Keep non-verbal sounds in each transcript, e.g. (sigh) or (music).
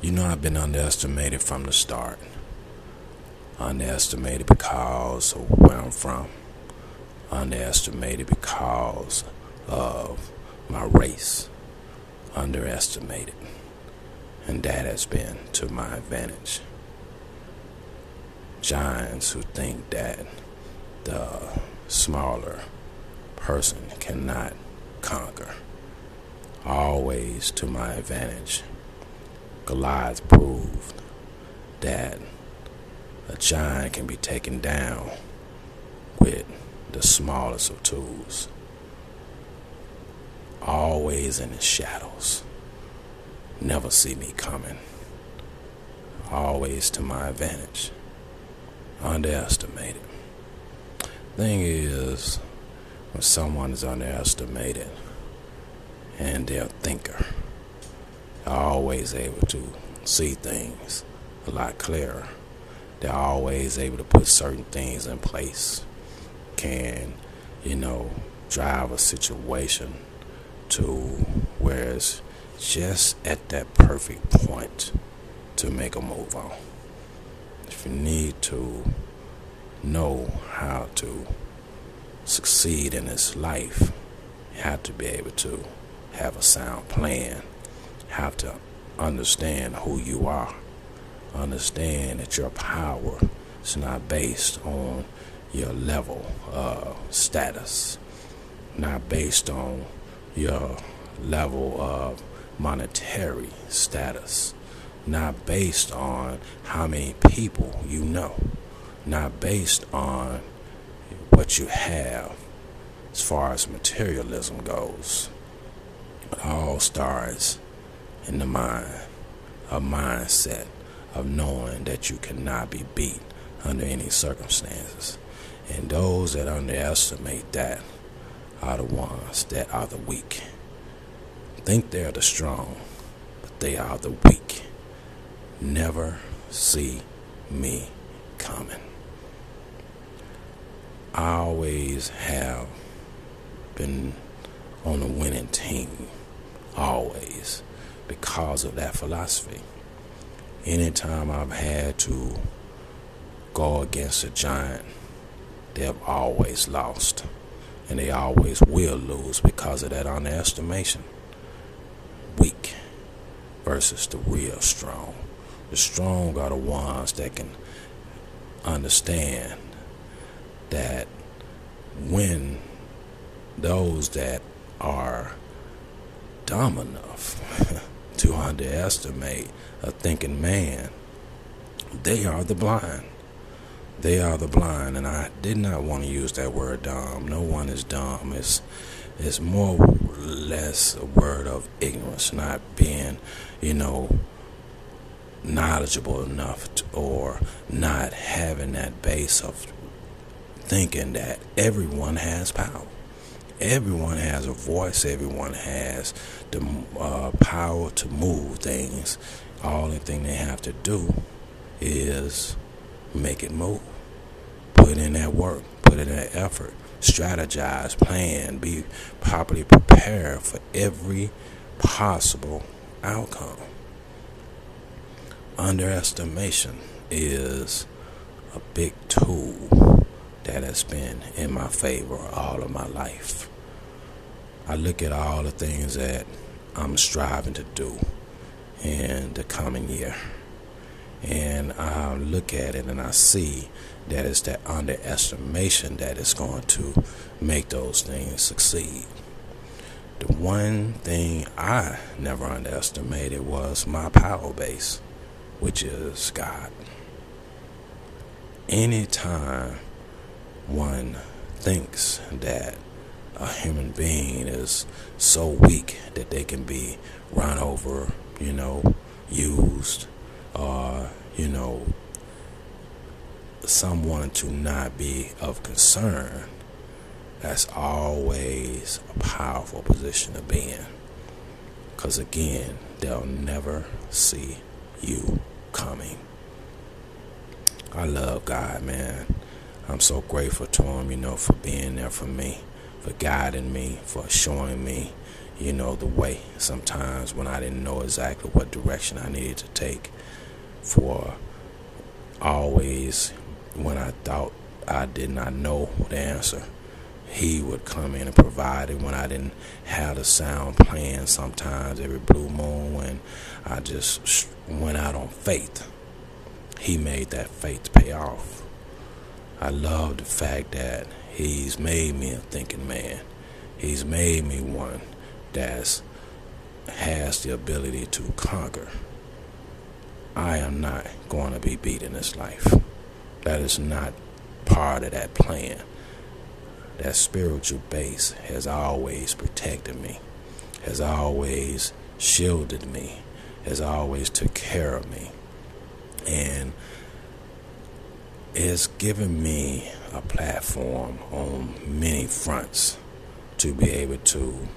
You know, I've been underestimated from the start. Underestimated because of where I'm from. Underestimated because of my race. Underestimated. And that has been to my advantage. Giants who think that the smaller person cannot conquer. Always to my advantage. Goliath proved that a giant can be taken down with the smallest of tools. Always in the shadows. Never see me coming. Always to my advantage. Underestimated. Thing is, when someone is underestimated and they're a thinker, they're always able to see things a lot clearer. They're always able to put certain things in place. Can, you know, drive a situation to where it's just at that perfect point to make a move on. If you need to know how to succeed in this life, you have to be able to have a sound plan, have to understand who you are, understand that your power is not based on your level of status, not based on your level of monetary status, not based on how many people you know, not based on what you have as far as materialism goes. It all starts in the mind, a mindset of knowing that you cannot be beat under any circumstances. And those that underestimate that are the ones that are the weak. Think they're the strong, but they are the weak. Never see me coming. I always have been on a winning team, always, because of that philosophy. Anytime I've had to go against a giant, they've always lost. And they always will lose because of that underestimation. Weak versus the real strong. The strong are the ones that can understand that when those that are dumb enough (laughs) to underestimate a thinking man, they are the blind. They are the blind, and I did not want to use that word dumb. No one is dumb. It's it's more or less a word of ignorance, not being, you know, knowledgeable enough to, or not having that base of thinking that everyone has power. Everyone has a voice. Everyone has the uh, power to move things. Only thing they have to do is make it move. Put in that work. Put in that effort. Strategize. Plan. Be properly prepared for every possible outcome. Underestimation is a big tool that has been in my favor all of my life. I look at all the things that I'm striving to do in the coming year. And I look at it and I see that it's that underestimation that is going to make those things succeed. The one thing I never underestimated was my power base, which is God. Anytime one thinks that a human being is so weak that they can be run over, you know, used, or, you know, someone to not be of concern, that's always a powerful position to be in. Because again, they'll never see you coming. I love God, man. I'm so grateful to him, you know, for being there for me, for guiding me, for showing me, you know, the way sometimes when I didn't know exactly what direction I needed to take. For always, when I thought I did not know the answer, he would come in and provide it when I didn't have the sound plan sometimes every blue moon when I just went out on faith. He made that faith pay off. I love the fact that he's made me a thinking man. He's made me one that has the ability to conquer. I am not going to be beat in this life. That is not part of that plan. That spiritual base has always protected me, has always shielded me, has always took care of me. And it's given me a platform on many fronts to be able to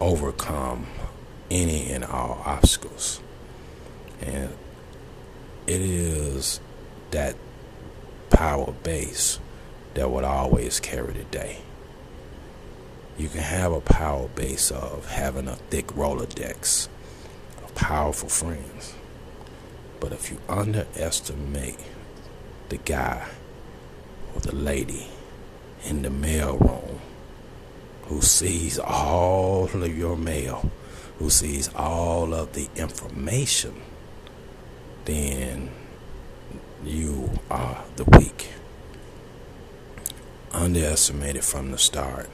overcome any and all obstacles. And it is that power base that would always carry the day. You can have a power base of having a thick Rolodex of powerful friends. But if you underestimate the guy or the lady in the mail room who sees all of your mail, who sees all of the information, then you are the weak. Underestimated from the start.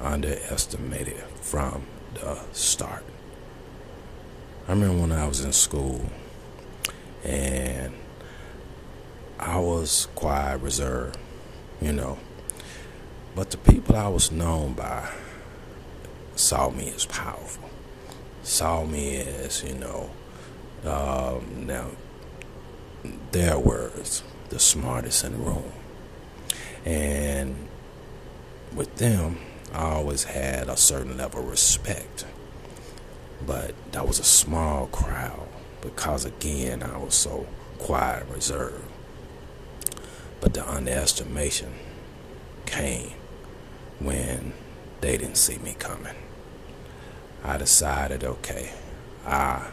Underestimated from the start. I remember when I was in school and I was quiet, reserved, you know. But the people I was known by saw me as powerful, saw me as, you know, um, now, their words, the smartest in the room. And with them, I always had a certain level of respect. But that was a small crowd because, again, I was so quiet and reserved. But the underestimation came when they didn't see me coming. I decided, okay, I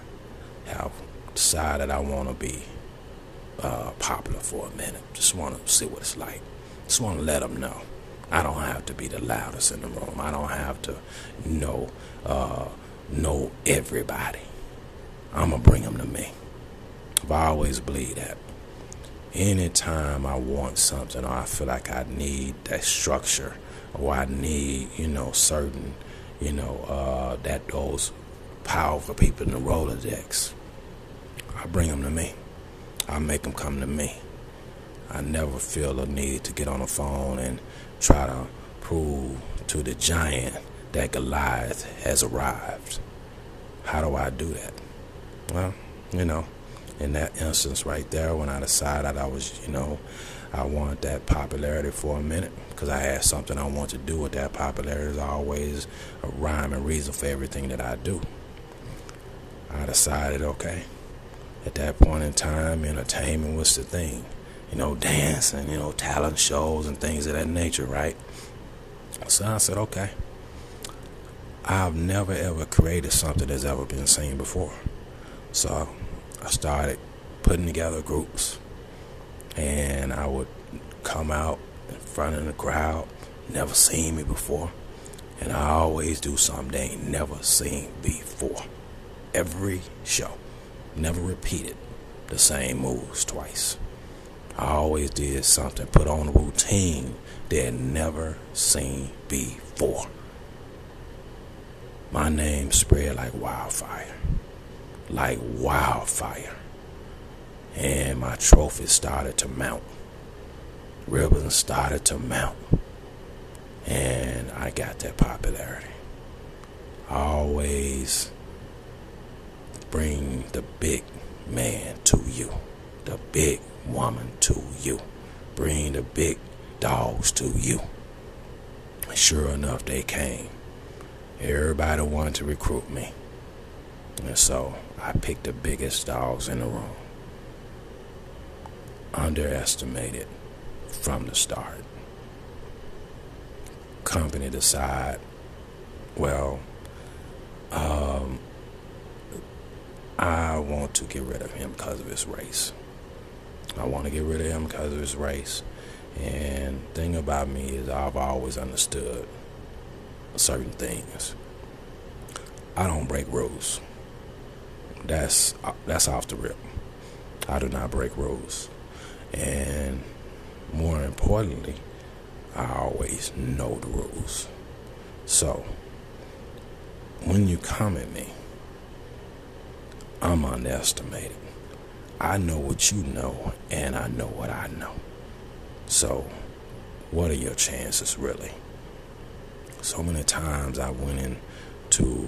have decided I want to be uh, popular for a minute. Just want to see what it's like. Just want to let them know. I don't have to be the loudest in the room. I don't have to know uh, know everybody. I'm gonna bring them to me. I've always believed that. Anytime I want something or I feel like I need that structure or I need, you know, certain, you know, uh, that those powerful people in the Rolodex, I bring them to me. I make them come to me. I never feel a need to get on the phone and try to prove to the giant that Goliath has arrived. How do I do that? Well, you know, in that instance right there, when I decided I was, you know, I wanted that popularity for a minute because I had something I wanted to do with that popularity. There's always a rhyme and reason for everything that I do. I decided, okay, at that point in time, entertainment was the thing. You know, dance and, you know, talent shows and things of that nature, right? So I said, okay. I've never ever created something that's ever been seen before. So I started putting together groups and I would come out in front of the crowd, never seen me before. And I always do something they ain't never seen before. Every show. Never repeated the same moves twice. I always did something, put on a routine they had never seen before. My name spread like wildfire. Like wildfire. And my trophies started to mount. Ribbons started to mount. And I got that popularity. I always bring the big man to you, the big woman to you, bring the big dogs to you. Sure enough, they came. Everybody wanted to recruit me. And so I picked the biggest dogs in the room. Underestimated from the start. Company decide, well, Um, I want to get rid of him because of his race. I want to get rid of him because of his race. And thing about me is I've always understood certain things. I don't break rules. That's that's off the rip. I do not break rules. And more importantly, I always know the rules. So, when you come at me, I'm underestimated. I know what you know, and I know what I know. So, what are your chances, really? So many times I went into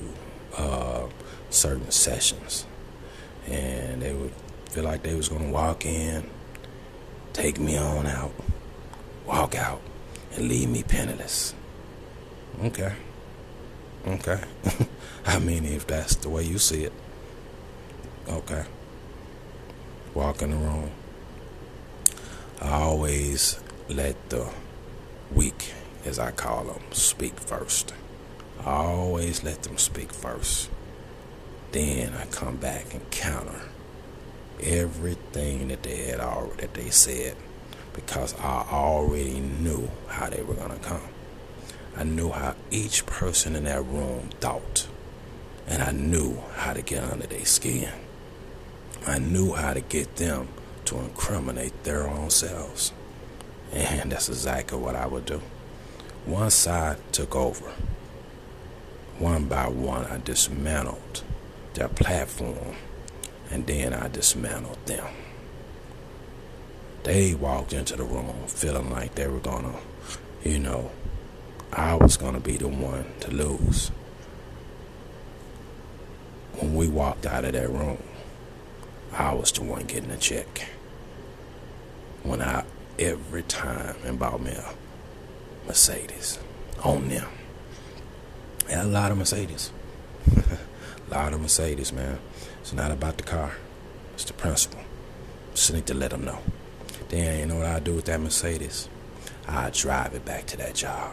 uh, certain sessions, and they would feel like they was gonna walk in, take me on out, walk out, and leave me penniless. Okay. Okay. (laughs) I mean, if that's the way you see it. Okay. Walk in the room. I always let the weak, as I call them, speak first. I always let them speak first. Then I come back and counter everything that they had already that they said because I already knew how they were gonna come. I knew how each person in that room thought, and I knew how to get under their skin. I knew how to get them to incriminate their own selves. And that's exactly what I would do. One side took over. One by one, I dismantled their platform, and then I dismantled them. They walked into the room feeling like they were gonna, you know, I was gonna be the one to lose. When we walked out of that room, I was the one getting a check. When I every time and bought me a Mercedes on them. And a lot of Mercedes. (laughs) a lot of Mercedes, man. It's not about the car. It's the principle. Just need to let them know. Then you know what I do with that Mercedes? I drive it back to that job.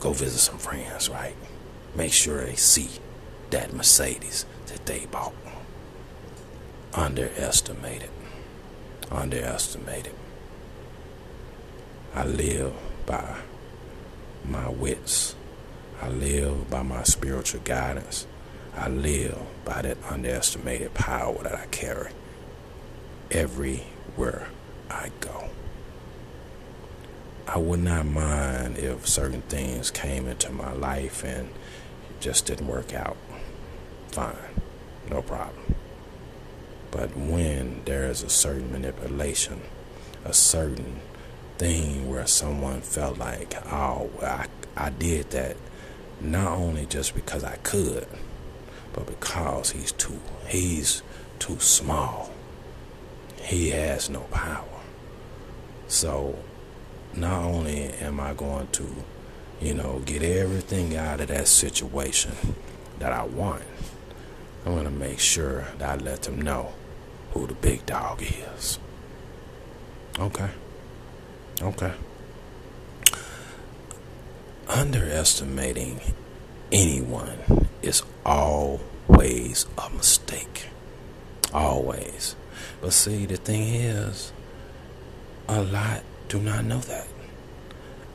Go visit some friends, right? Make sure they see that Mercedes that they bought underestimated. Underestimated. I live by my wits. I live by my spiritual guidance. I live by that underestimated power that I carry everywhere I go. I would not mind if certain things came into my life and just didn't work out. Fine, no problem. But when there is a certain manipulation, a certain thing where someone felt like, oh, I, I did that not only just because I could, but because he's too he's too small. He has no power. So not only am I going to, you know, get everything out of that situation that I want, I'm going to make sure that I let them know who the big dog is. Okay. Okay. Underestimating anyone is always a mistake. Always. But see, the thing is, a lot do not know that.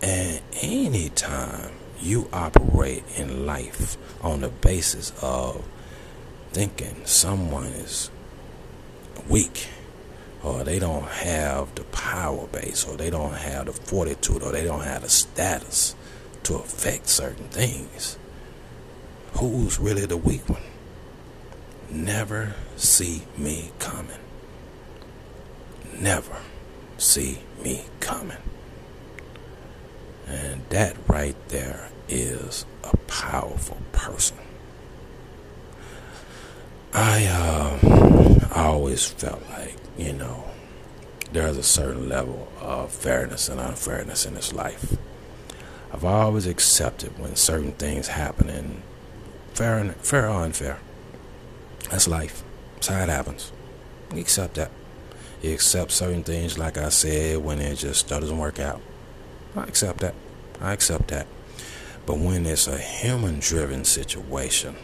And anytime you operate in life on the basis of thinking someone is weak or they don't have the power base or they don't have the fortitude or they don't have the status to affect certain things, who's really the weak one? Never see me coming. Never see me coming. And that right there is a powerful person. I uh, I always felt like, you know, there's a certain level of fairness and unfairness in this life. I've always accepted when certain things happen and fair and fair or unfair. That's life. That's how it happens. You accept that. You accept certain things, like I said, when it just doesn't work out. I accept that. I accept that. But when it's a human driven situation,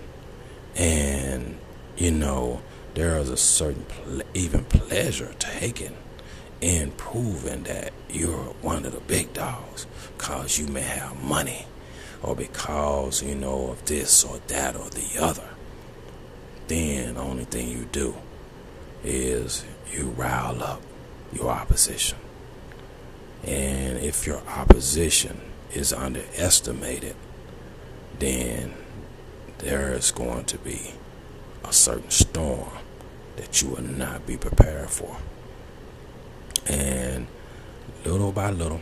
And, you know, there is a certain ple- even pleasure taken in proving that you're one of the big dogs because you may have money or because, you know, of this or that or the other. Then the only thing you do is you rile up your opposition. And if your opposition is underestimated, then there is going to be a certain storm that you will not be prepared for. And little by little,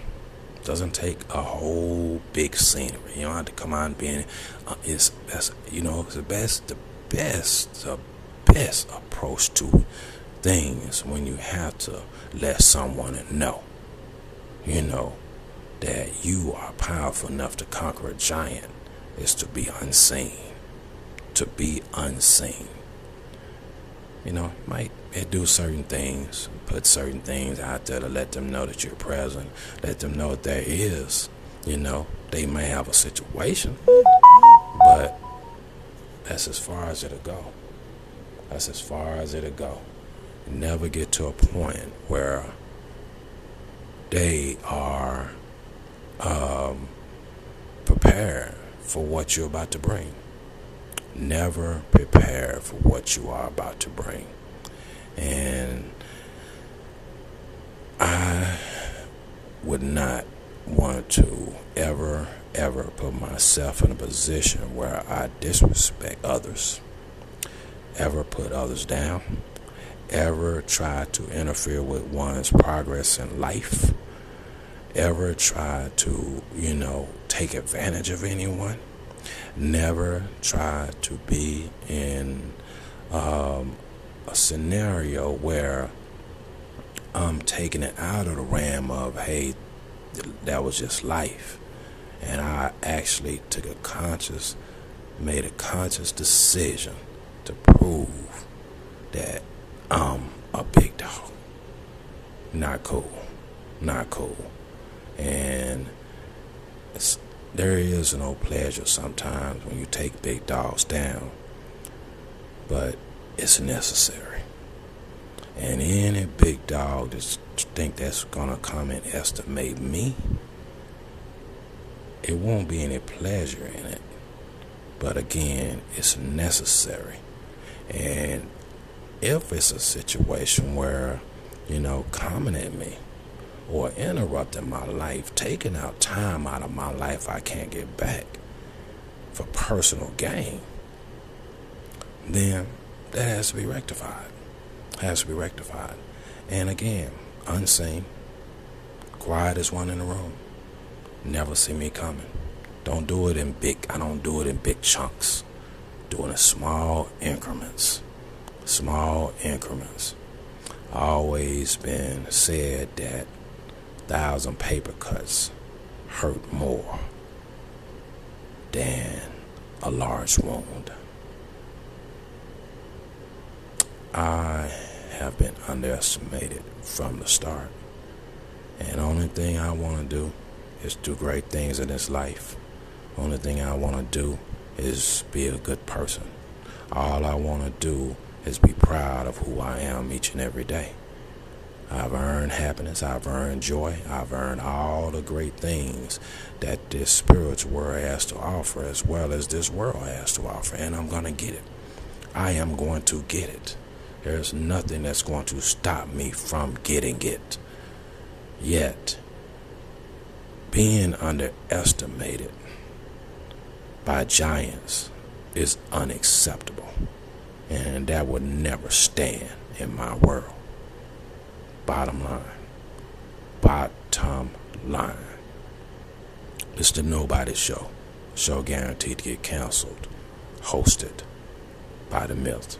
doesn't take a whole big scenery. You don't have to come on being uh, it's best. You know, it's the best, the best, the best approach to things when you have to let someone know. You know that you are powerful enough to conquer a giant is to be unseen. To be unseen. You know, might do certain things, put certain things out there to let them know that you're present, let them know that there is, you know, they may have a situation, but that's as far as it'll go. That's as far as it'll go. Never get to a point where they are um, prepared for what you're about to bring. Never prepare for what you are about to bring. And I would not want to ever, ever put myself in a position where I disrespect others, ever put others down, ever try to interfere with one's progress in life, ever try to, you know, take advantage of anyone, never try to be in um, a scenario where I'm taking it out of the realm of, hey, that was just life. And I actually took a conscious, made a conscious decision to prove that I'm a big dog. Not cool. Not cool. And there is no pleasure sometimes when you take big dogs down. But it's necessary. And any big dog that think that's gonna come and estimate me, it won't be any pleasure in it. But again, it's necessary. And if it's a situation where, you know, coming at me or interrupting my life, taking out time out of my life I can't get back for personal gain, then that has to be rectified. Has to be rectified. And again, unseen, quiet as one in the room. Never see me coming. Don't do it in big, I don't do it in big chunks. Doing it in small increments. Small increments. Always been said that thousand paper cuts hurt more than a large wound. I have been underestimated from the start. And only thing I want to do is do great things in this life. Only thing I want to do is be a good person. All I want to do is be proud of who I am each and every day. I've earned happiness, I've earned joy, I've earned all the great things that this spiritual world has to offer as well as this world has to offer, and I'm going to get it. I am going to get it. There's nothing that's going to stop me from getting it. Yet, being underestimated by giants is unacceptable. And that would never stand in my world. Bottom line. Bottom line. It's the Nobody Show. Show guaranteed to get canceled. Hosted by the Myth.